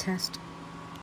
test.